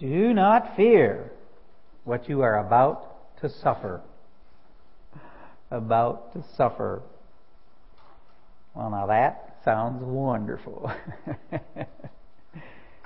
Do not fear what you are about to suffer. About to suffer. Well, now that sounds wonderful.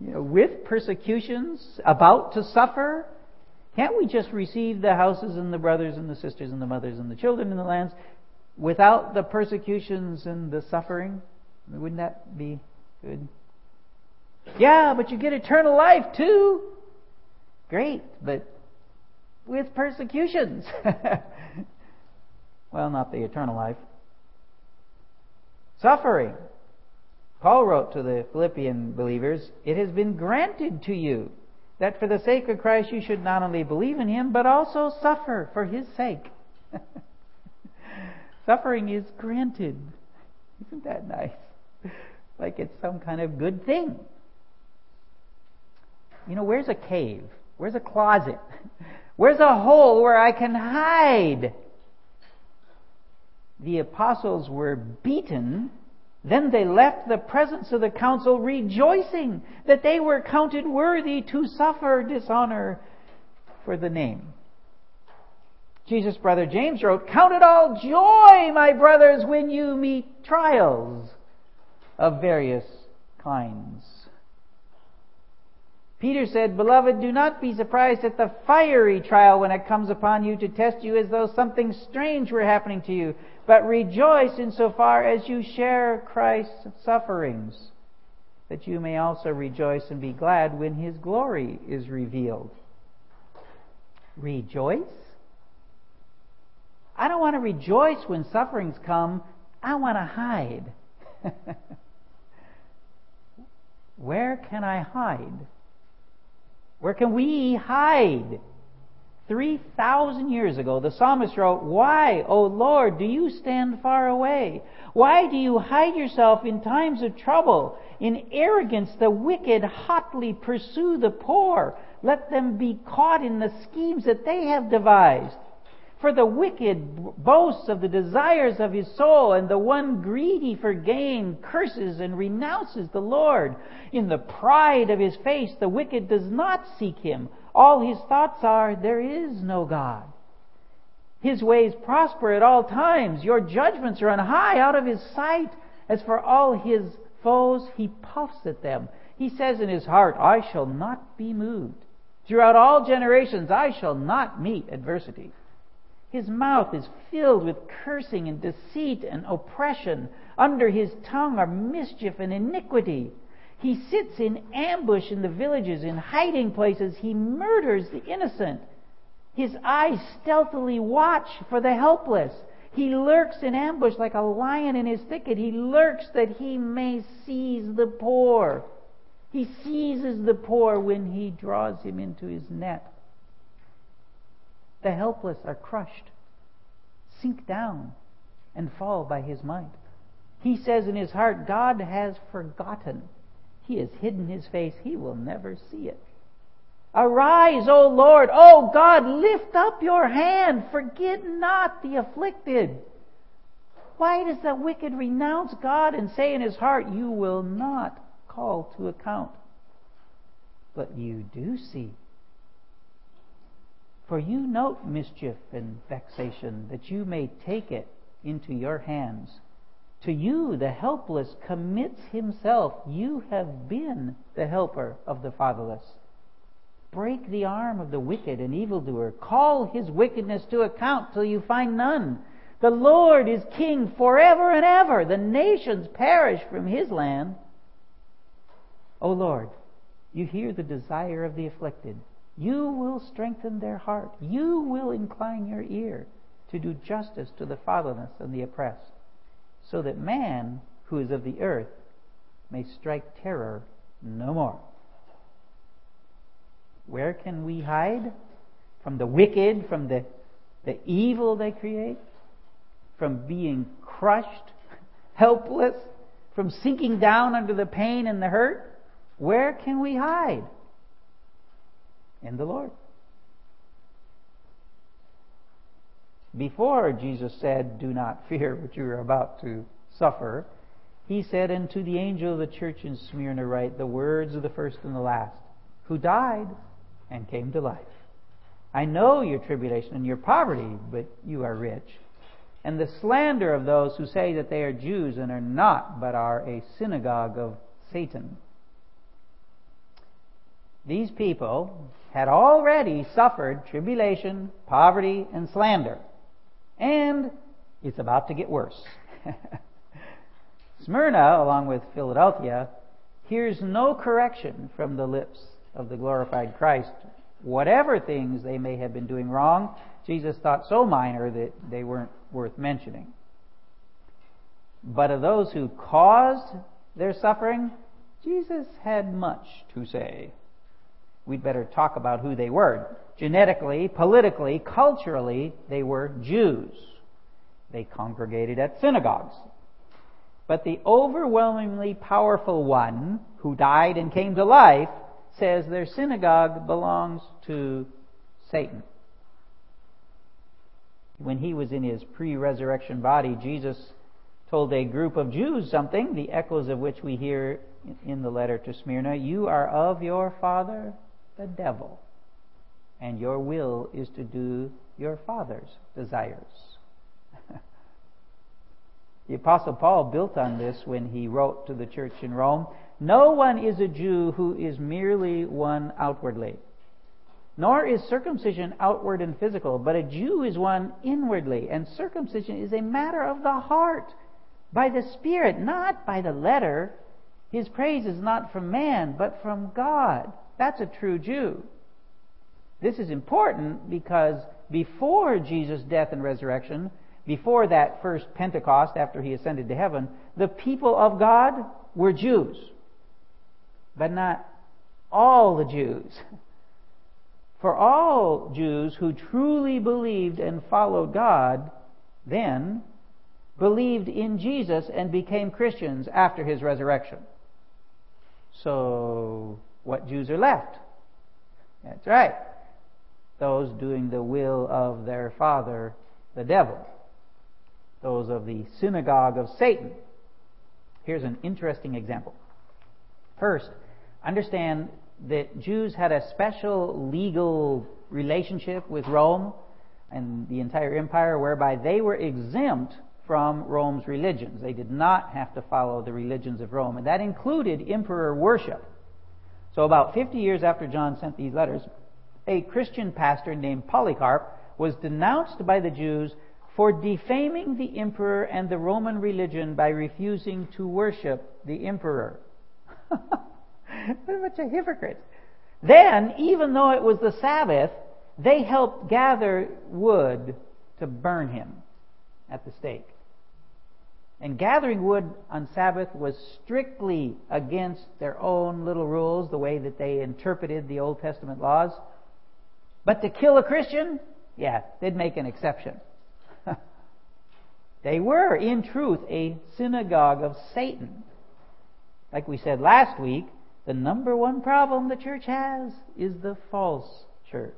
you know, with persecutions, about to suffer? Can't we just receive the houses and the brothers and the sisters and the mothers and the children and the lands without the persecutions and the suffering? Wouldn't that be good? Yeah, but you get eternal life too. Great, but with persecutions. well, not the eternal life. Suffering. Paul wrote to the Philippian believers, It has been granted to you that for the sake of Christ you should not only believe in him, but also suffer for his sake. Suffering is granted. Isn't that nice? Like it's some kind of good thing. You know, where's a cave? Where's a closet? Where's a hole where I can hide? The apostles were beaten then they left the presence of the council rejoicing that they were counted worthy to suffer dishonor for the name. Jesus' brother James wrote, Count it all joy, my brothers, when you meet trials of various kinds. Peter said, Beloved, do not be surprised at the fiery trial when it comes upon you to test you as though something strange were happening to you, but rejoice insofar as you share Christ's sufferings, that you may also rejoice and be glad when his glory is revealed. Rejoice? I don't want to rejoice when sufferings come. I want to hide. Where can I hide? Where can we hide? 3,000 years ago, the psalmist wrote, Why, O Lord, do you stand far away? Why do you hide yourself in times of trouble? In arrogance, the wicked hotly pursue the poor. Let them be caught in the schemes that they have devised. For the wicked boasts of the desires of his soul, and the one greedy for gain curses and renounces the Lord. In the pride of his face, the wicked does not seek him. All his thoughts are, there is no God. His ways prosper at all times. Your judgments are on high out of his sight. As for all his foes, he puffs at them. He says in his heart, I shall not be moved. Throughout all generations, I shall not meet adversity. His mouth is filled with cursing and deceit and oppression. Under his tongue are mischief and iniquity. He sits in ambush in the villages, in hiding places. He murders the innocent. His eyes stealthily watch for the helpless. He lurks in ambush like a lion in his thicket. He lurks that he may seize the poor. He seizes the poor when he draws him into his net. The helpless are crushed, sink down, and fall by his might. He says in his heart, God has forgotten. He has hidden his face. He will never see it. Arise, O Lord. O God, lift up your hand. Forget not the afflicted. Why does the wicked renounce God and say in his heart, You will not call to account? But you do see. For you note mischief and vexation, that you may take it into your hands. To you, the helpless commits himself. You have been the helper of the fatherless. Break the arm of the wicked and evildoer. Call his wickedness to account till you find none. The Lord is king forever and ever. The nations perish from his land. O Lord, you hear the desire of the afflicted. You will strengthen their heart. You will incline your ear to do justice to the fatherless and the oppressed so that man, who is of the earth, may strike terror no more. Where can we hide? From the wicked, from the, the evil they create? From being crushed, helpless, from sinking down under the pain and the hurt? Where can we hide? In the Lord. Before Jesus said, Do not fear what you are about to suffer, he said, And to the angel of the church in Smyrna write the words of the first and the last, who died and came to life. I know your tribulation and your poverty, but you are rich. And the slander of those who say that they are Jews and are not, but are a synagogue of Satan. These people had already suffered tribulation, poverty, and slander. And it's about to get worse. Smyrna, along with Philadelphia, hears no correction from the lips of the glorified Christ. Whatever things they may have been doing wrong, Jesus thought so minor that they weren't worth mentioning. But of those who caused their suffering, Jesus had much to say. We'd better talk about who they were. Genetically, politically, culturally, they were Jews. They congregated at synagogues. But the overwhelmingly powerful one who died and came to life says their synagogue belongs to Satan. When he was in his pre resurrection body, Jesus told a group of Jews something, the echoes of which we hear in the letter to Smyrna You are of your father, the devil, and your will is to do your father's desires. The Apostle Paul built on this when he wrote to the church in Rome No one is a Jew who is merely one outwardly. Nor is circumcision outward and physical, but a Jew is one inwardly, and circumcision is a matter of the heart, by the Spirit, not by the letter. His praise is not from man, but from God. That's a true Jew. This is important because before Jesus' death and resurrection, before that first Pentecost, after he ascended to heaven, the people of God were Jews. But not all the Jews. For all Jews who truly believed and followed God then believed in Jesus and became Christians after his resurrection. So, what Jews are left? That's right. Those doing the will of their father, the devil those of the synagogue of Satan. Here's an interesting example. First, understand that Jews had a special legal relationship with Rome and the entire empire whereby they were exempt from Rome's religions. They did not have to follow the religions of Rome, and that included emperor worship. So, about 50 years after John sent these letters, a Christian pastor named Polycarp was denounced by the Jews for defaming the emperor and the Roman religion by refusing to worship the emperor. what a bunch of hypocrites. Then, even though it was the Sabbath, they helped gather wood to burn him at the stake. And gathering wood on Sabbath was strictly against their own little rules, the way that they interpreted the Old Testament laws. But to kill a Christian, yeah, they'd make an exception. They were, in truth, a synagogue of Satan. Like we said last week, the number one problem the church has is the false church.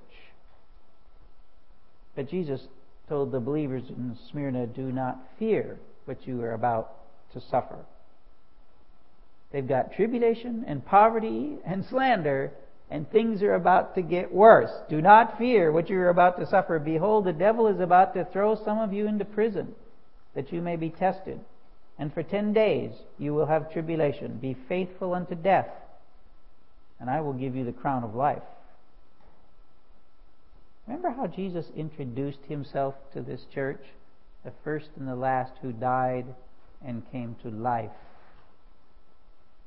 But Jesus told the believers in Smyrna, do not fear what you are about to suffer. They've got tribulation and poverty and slander, and things are about to get worse. Do not fear what you are about to suffer. Behold, the devil is about to throw some of you into prison that you may be tested. And for ten days you will have tribulation. Be faithful unto death, and I will give you the crown of life. Remember how Jesus introduced himself to this church? The first and the last who died and came to life.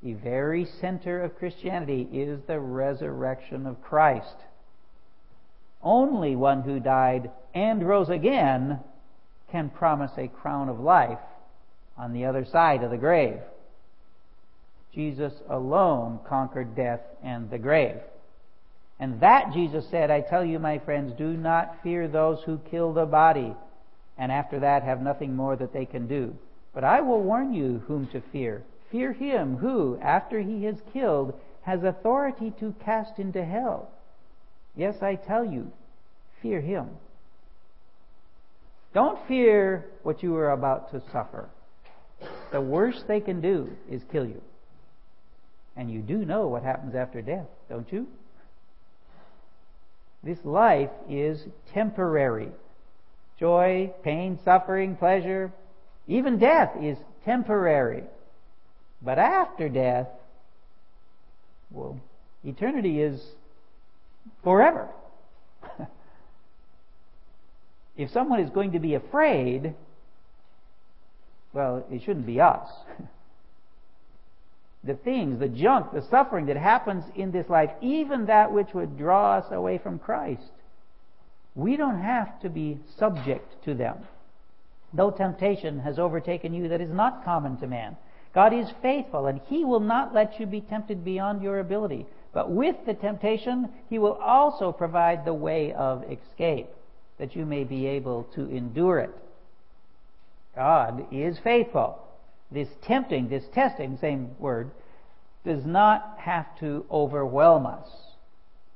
The very center of Christianity is the resurrection of Christ. Only one who died and rose again can promise a crown of life on the other side of the grave. Jesus alone conquered death and the grave. And that, Jesus said, I tell you, my friends, do not fear those who kill the body, and after that have nothing more that they can do. But I will warn you whom to fear. Fear him who, after he has killed, has authority to cast into hell. Yes, I tell you, fear him. Don't fear what you are about to suffer. The worst they can do is kill you. And you do know what happens after death, don't you? This life is temporary. Joy, pain, suffering, pleasure, even death is temporary. But after death, well, eternity is forever. if someone is going to be afraid, well, it shouldn't be us. the things, the junk, the suffering that happens in this life, even that which would draw us away from Christ, we don't have to be subject to them. No temptation has overtaken you that is not common to man. God is faithful, and He will not let you be tempted beyond your ability. But with the temptation, He will also provide the way of escape, that you may be able to endure it. God is faithful. This tempting, this testing, same word, does not have to overwhelm us.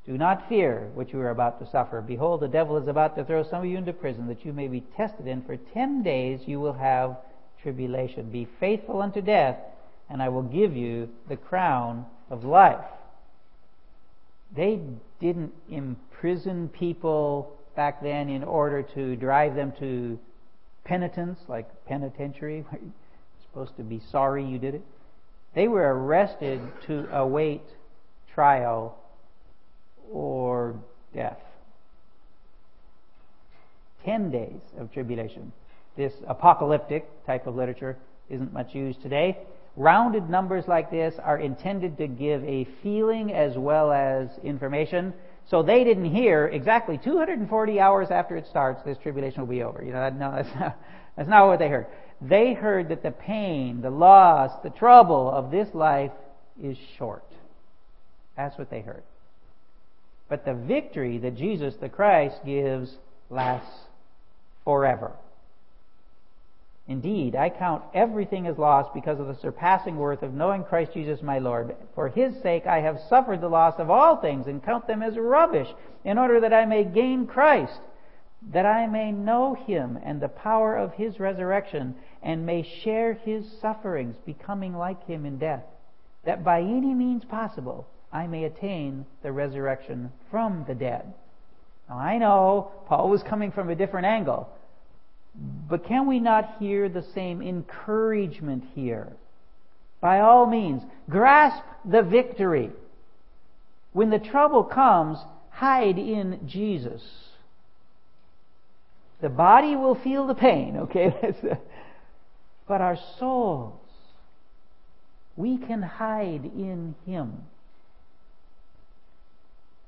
Do not fear what you are about to suffer. Behold, the devil is about to throw some of you into prison that you may be tested, and for ten days you will have tribulation. Be faithful unto death, and I will give you the crown of life. They didn't imprison people back then in order to drive them to penitence, like penitentiary, where you're supposed to be sorry you did it. They were arrested to await trial or death. Ten days of tribulation. This apocalyptic type of literature isn't much used today. Rounded numbers like this are intended to give a feeling as well as information. So they didn't hear exactly 240 hours after it starts, this tribulation will be over. You know, no, that's not, that's not what they heard. They heard that the pain, the loss, the trouble of this life is short. That's what they heard. But the victory that Jesus the Christ gives lasts forever. Indeed, I count everything as lost because of the surpassing worth of knowing Christ Jesus my Lord. For his sake I have suffered the loss of all things and count them as rubbish in order that I may gain Christ, that I may know him and the power of his resurrection and may share his sufferings, becoming like him in death, that by any means possible I may attain the resurrection from the dead. Now I know Paul was coming from a different angle, but can we not hear the same encouragement here? By all means, grasp the victory. When the trouble comes, hide in Jesus. The body will feel the pain, okay? but our souls, we can hide in Him.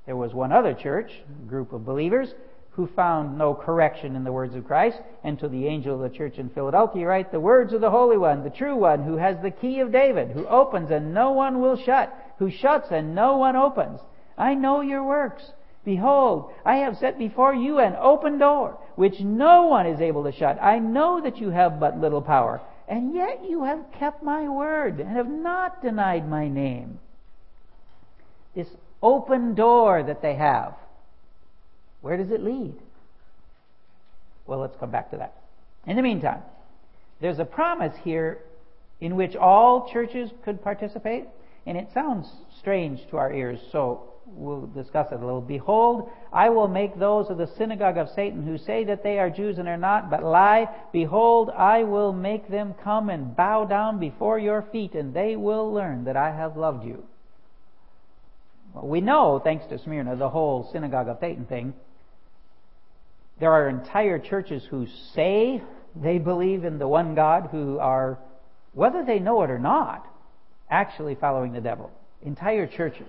There was one other church, group of believers, who found no correction in the words of Christ, and to the angel of the church in Philadelphia write, The words of the Holy One, the true one, who has the key of David, who opens and no one will shut, who shuts and no one opens. I know your works. Behold, I have set before you an open door, which no one is able to shut. I know that you have but little power, and yet you have kept my word, and have not denied my name. This open door that they have. Where does it lead? Well, let's come back to that. In the meantime, there's a promise here in which all churches could participate, and it sounds strange to our ears, so we'll discuss it a little. Behold, I will make those of the synagogue of Satan who say that they are Jews and are not, but lie. Behold, I will make them come and bow down before your feet, and they will learn that I have loved you. We know, thanks to Smyrna, the whole synagogue of Satan thing. There are entire churches who say they believe in the one God who are, whether they know it or not, actually following the devil. Entire churches.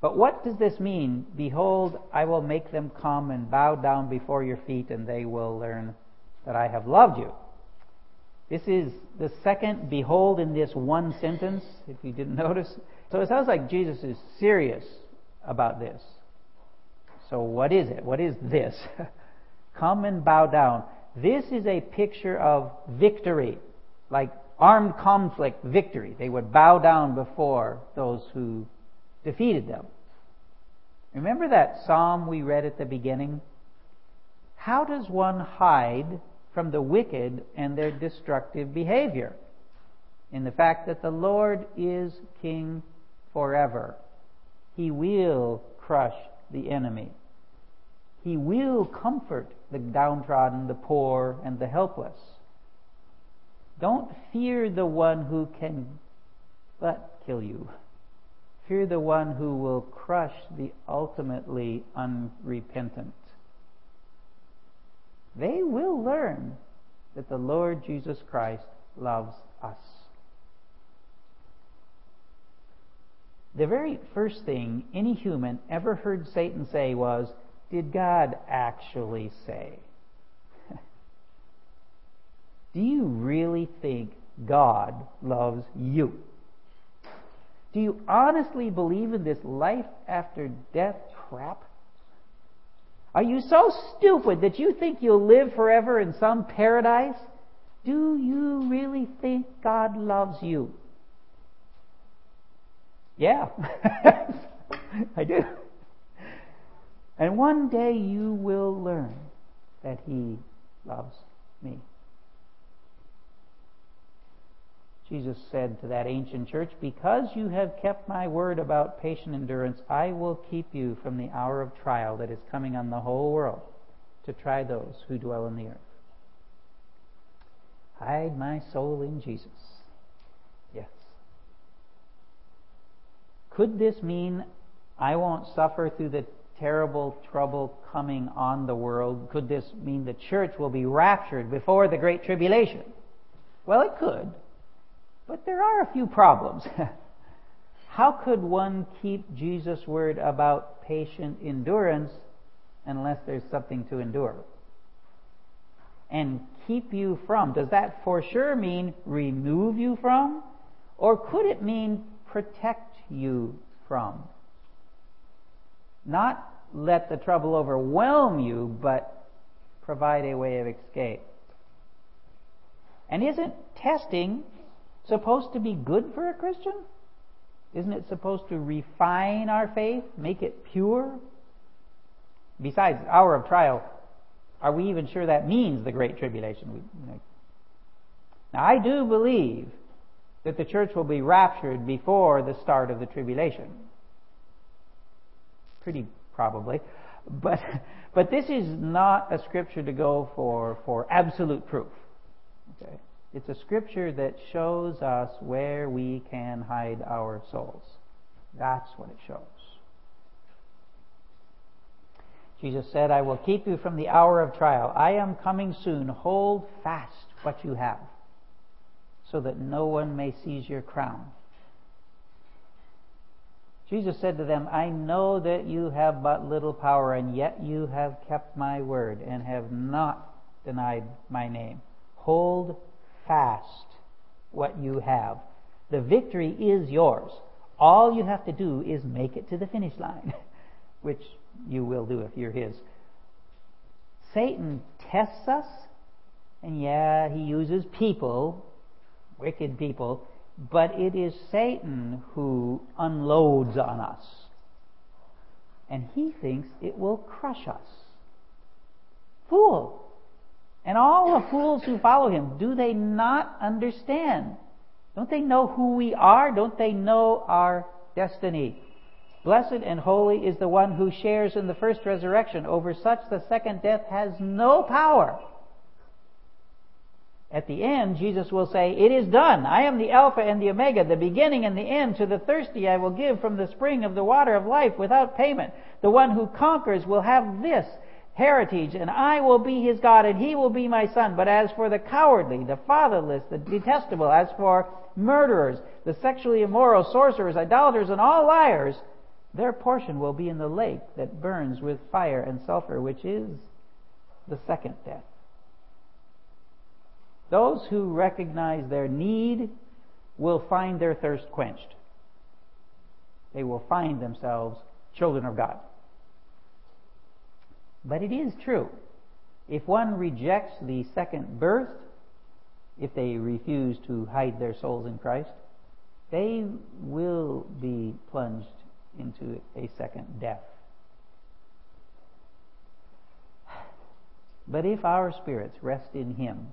But what does this mean? Behold, I will make them come and bow down before your feet, and they will learn that I have loved you. This is the second behold in this one sentence, if you didn't notice. So it sounds like Jesus is serious about this. So, what is it? What is this? Come and bow down. This is a picture of victory, like armed conflict victory. They would bow down before those who defeated them. Remember that psalm we read at the beginning? How does one hide from the wicked and their destructive behavior? In the fact that the Lord is king forever. He will crush the enemy. He will comfort the downtrodden, the poor, and the helpless. Don't fear the one who can but kill you. Fear the one who will crush the ultimately unrepentant. They will learn that the Lord Jesus Christ loves us. The very first thing any human ever heard Satan say was, Did God actually say? Do you really think God loves you? Do you honestly believe in this life after death crap? Are you so stupid that you think you'll live forever in some paradise? Do you really think God loves you? Yeah, I do. And one day you will learn that He loves me. Jesus said to that ancient church, Because you have kept my word about patient endurance, I will keep you from the hour of trial that is coming on the whole world to try those who dwell in the earth. Hide my soul in Jesus. Yes. Could this mean I won't suffer through the terrible trouble coming on the world? Could this mean the church will be raptured before the Great Tribulation? Well, it could. But there are a few problems. How could one keep Jesus' word about patient endurance unless there's something to endure? And keep you from, does that for sure mean remove you from? Or could it mean protect you from? Not let the trouble overwhelm you, but provide a way of escape. And isn't testing supposed to be good for a Christian? Isn't it supposed to refine our faith, make it pure? Besides, hour of trial, are we even sure that means the Great Tribulation? Now, I do believe that the church will be raptured before the start of the tribulation. Pretty probably. But, but this is not a scripture to go for, for absolute proof. Okay? It's a scripture that shows us where we can hide our souls. That's what it shows. Jesus said, I will keep you from the hour of trial. I am coming soon. Hold fast what you have, so that no one may seize your crown. Jesus said to them, I know that you have but little power, and yet you have kept my word and have not denied my name. Hold fast what you have. The victory is yours. All you have to do is make it to the finish line, which you will do if you're His. Satan tests us, and yeah, he uses people, wicked people, but it is Satan who unloads on us. And he thinks it will crush us. Fool! And all the fools who follow him, do they not understand? Don't they know who we are? Don't they know our destiny? Blessed and holy is the one who shares in the first resurrection. Over such the second death has no power. At the end, Jesus will say, It is done. I am the Alpha and the Omega, the beginning and the end. To the thirsty I will give from the spring of the water of life without payment. The one who conquers will have this heritage, and I will be his God, and he will be my son. But as for the cowardly, the fatherless, the detestable, as for murderers, the sexually immoral, sorcerers, idolaters, and all liars, their portion will be in the lake that burns with fire and sulfur, which is the second death. Those who recognize their need will find their thirst quenched. They will find themselves children of God. But it is true. If one rejects the second birth, if they refuse to hide their souls in Christ, they will be plunged into a second death. But if our spirits rest in Him,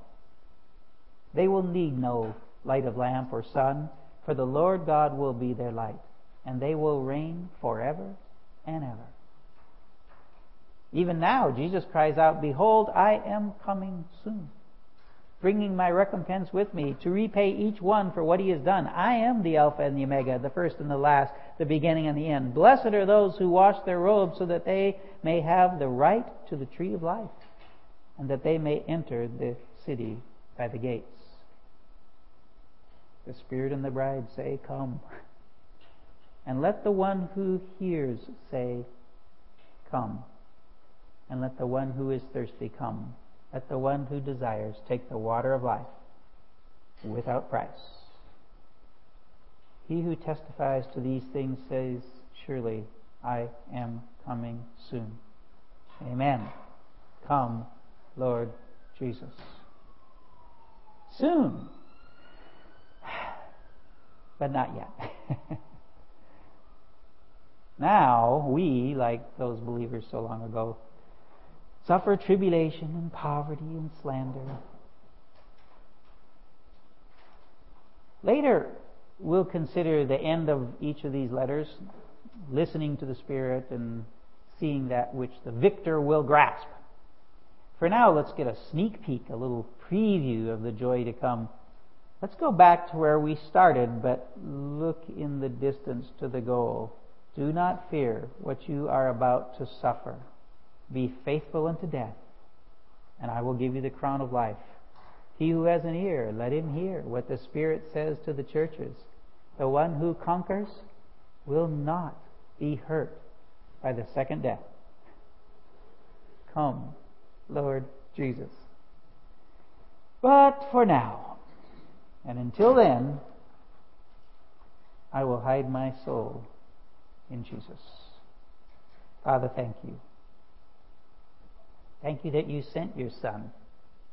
They will need no light of lamp or sun, for the Lord God will be their light, and they will reign forever and ever. Even now, Jesus cries out, Behold, I am coming soon, bringing my recompense with me to repay each one for what he has done. I am the Alpha and the Omega, the first and the last, the beginning and the end. Blessed are those who wash their robes so that they may have the right to the tree of life, and that they may enter the city by the gates. The Spirit and the bride say, Come. And let the one who hears say, Come. And let the one who is thirsty come. Let the one who desires take the water of life without price. He who testifies to these things says, Surely I am coming soon. Amen. Come, Lord Jesus. Soon but not yet. now, we, like those believers so long ago, suffer tribulation and poverty and slander. Later, we'll consider the end of each of these letters, listening to the Spirit and seeing that which the victor will grasp. For now, let's get a sneak peek, a little preview of the joy to come Let's go back to where we started, but look in the distance to the goal. Do not fear what you are about to suffer. Be faithful unto death, and I will give you the crown of life. He who has an ear, let him hear what the Spirit says to the churches. The one who conquers will not be hurt by the second death. Come, Lord Jesus. But for now, and until then, I will hide my soul in Jesus. Father, thank you. Thank you that you sent your Son.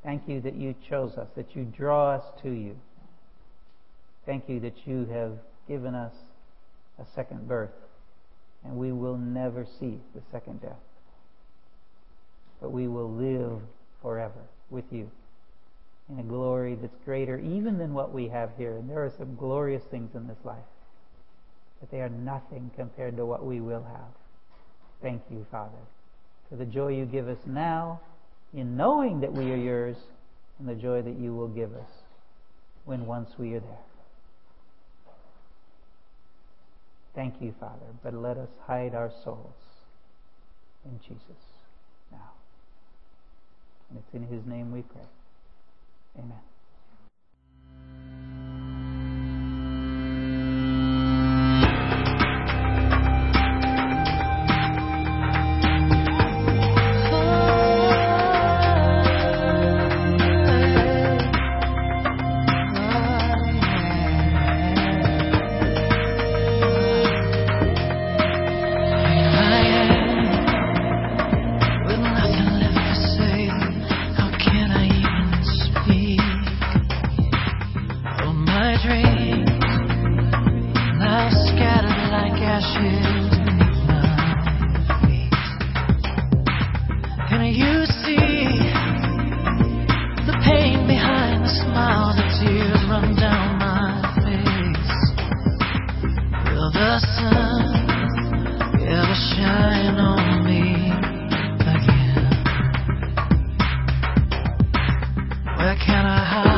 Thank you that you chose us, that you draw us to you. Thank you that you have given us a second birth, and we will never see the second death. But we will live forever with you in a glory that's greater even than what we have here. And there are some glorious things in this life, but they are nothing compared to what we will have. Thank you, Father, for the joy you give us now in knowing that we are yours and the joy that you will give us when once we are there. Thank you, Father, but let us hide our souls in Jesus now. And it's in His name we pray. Amen. Where can I hide?